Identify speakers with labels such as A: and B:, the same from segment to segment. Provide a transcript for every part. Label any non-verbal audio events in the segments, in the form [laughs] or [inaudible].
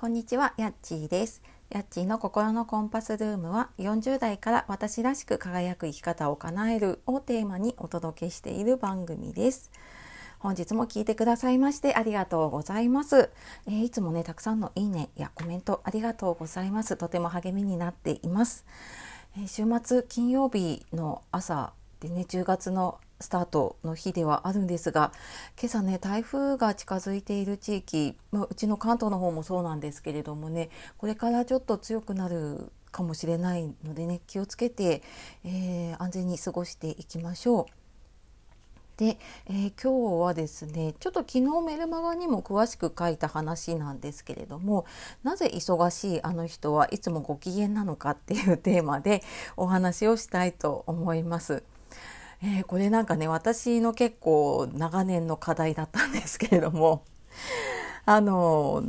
A: こんにちは、やっちーです。やっちーの心のコンパスルームは40代から私らしく輝く生き方を叶えるをテーマにお届けしている番組です。本日も聞いてくださいましてありがとうございます、えー、いつもね、たくさんのいいねやコメントありがとうございます。とても励みになっています。えー、週末金曜日の朝でね、10月のスタートの日ではあるんですが今朝ね台風が近づいている地域、まあ、うちの関東の方もそうなんですけれどもねこれからちょっと強くなるかもしれないのでね気をつけて、えー、安全に過ごしていきましょう。で、えー、今日はですねちょっと昨日メルマガにも詳しく書いた話なんですけれどもなぜ忙しいあの人はいつもご機嫌なのかっていうテーマでお話をしたいと思います。えー、これなんかね私の結構長年の課題だったんですけれども [laughs] あの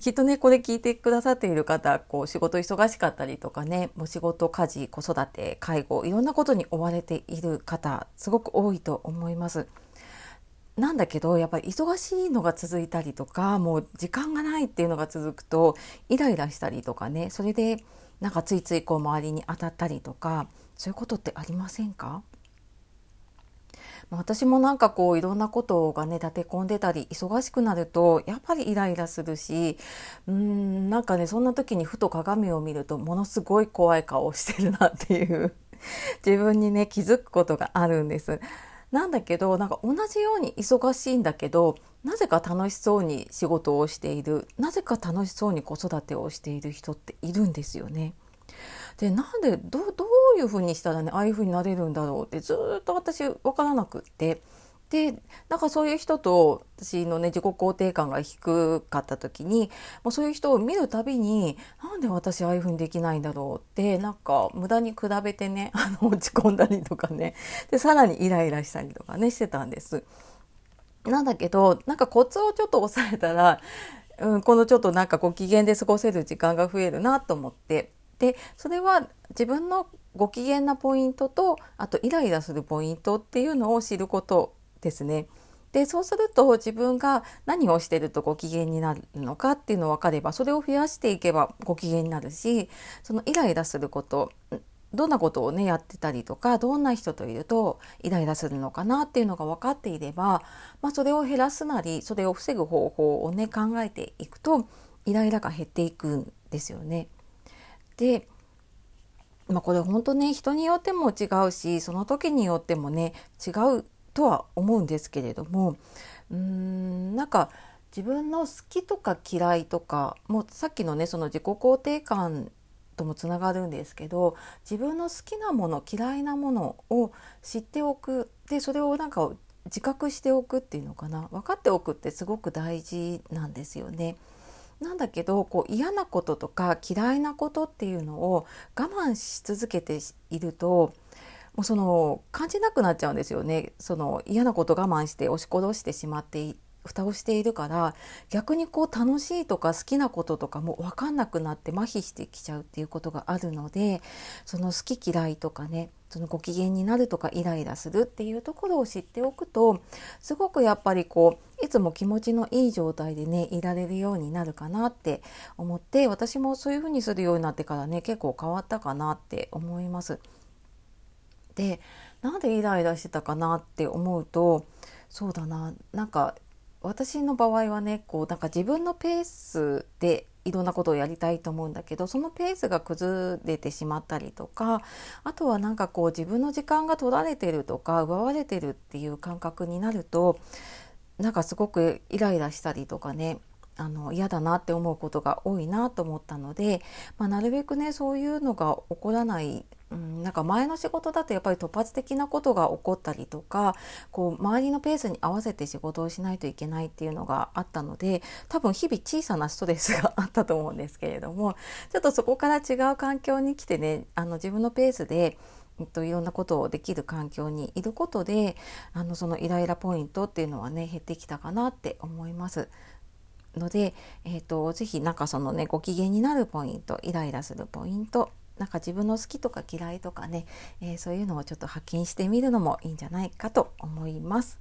A: きっとねこれ聞いてくださっている方こう仕事忙しかったりとかねもう仕事家事子育て介護いろんなことに追われている方すごく多いと思います。なんだけどやっぱり忙しいのが続いたりとかもう時間がないっていうのが続くとイライラしたりとかねそれでなんかついついこう周りに当たったりとかそういうことってありませんか？私もなんかこういろんなことがね立て込んでたり忙しくなるとやっぱりイライラするしうんなんかねそんな時にふと鏡を見るとものすごい怖い顔をしてるなっていう [laughs] 自分にね気づくことがあるんです。なんだけどなんか同じように忙しいんだけどなぜか楽しそうに仕事をしているなぜか楽しそうに子育てをしている人っているんですよね。でなんでどどういうふうにしたらねああいうふうになれるんだろうってずっと私分からなくってでなんかそういう人と私のね自己肯定感が低かった時にもうそういう人を見るたびになんで私ああいうふうにできないんだろうってなんか無駄に比べてね [laughs] あの落ち込んだりとかねでさらにイライラしたりとかねしてたんです。なんだけどなんかコツをちょっと抑えたら、うん、このちょっとなんかご機嫌で過ごせる時間が増えるなと思ってでそれは自分のご機嫌なポイントとあとイライラするポイントっていうのを知ることですね。でそうすると自分が何をしてるとご機嫌になるのかっていうのが分かればそれを増やしていけばご機嫌になるしそのイライラすることどんなことをねやってたりとかどんな人といるとイライラするのかなっていうのが分かっていれば、まあ、それを減らすなりそれを防ぐ方法をね考えていくとイライラが減っていくんですよね。でまあ、これ本当ね人によっても違うしその時によってもね違うとは思うんですけれどもうーんなんか自分の好きとか嫌いとかもうさっきのねその自己肯定感ともつながるんですけど自分の好きなもの嫌いなものを知っておくでそれをなんか自覚しておくっていうのかな分かっておくってすごく大事なんですよね。なんだけどこう嫌なこととか嫌いなことっていうのを我慢し続けているともうその感じなくなっちゃうんですよね。その嫌なこと我慢して押し殺してしまって蓋をしているから逆にこう楽しいとか好きなこととかも分かんなくなって麻痺してきちゃうっていうことがあるのでその好き嫌いとかねそのご機嫌になるとかイライラするっていうところを知っておくとすごくやっぱりこういつも気持ちのいい状態でねいられるようになるかなって思って私もそういうふうにするようになってからね結構変わったかなって思います。でなんでイライラしてたかなって思うとそうだななんか私の場合はねこうなんか自分のペースでいろんなことをやりたいと思うんだけどそのペースが崩れてしまったりとかあとはなんかこう自分の時間が取られてるとか奪われてるっていう感覚になるとなんかすごくイライラしたりとかねあの嫌だなって思うことが多いなと思ったので、まあ、なるべくねそういうのが起こらないうん、なんか前の仕事だとやっぱり突発的なことが起こったりとかこう周りのペースに合わせて仕事をしないといけないっていうのがあったので多分日々小さなストレスがあったと思うんですけれどもちょっとそこから違う環境に来てねあの自分のペースでえっと、いろんなことをできる環境にいることであのそのイライラポイントっていうのはね減ってきたかなって思います。ので、えーと、とぜひなんかそのねご機嫌になるポイントイライラするポイントなんか自分の好きとか嫌いとかね、えー、そういうのをちょっと発見してみるのもいいんじゃないかと思います。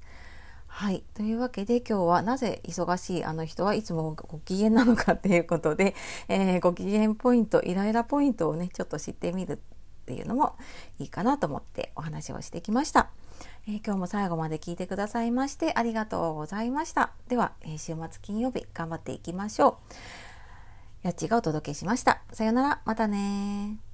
A: はい。というわけで今日はなぜ忙しいあの人はいつもご機嫌なのかっていうことで、えー、ご機嫌ポイント、イライラポイントをね、ちょっと知ってみるっていうのもいいかなと思ってお話をしてきました。えー、今日も最後まで聞いてくださいましてありがとうございました。では、えー、週末金曜日頑張っていきましょう。やっちがお届けしました。さよなら、またね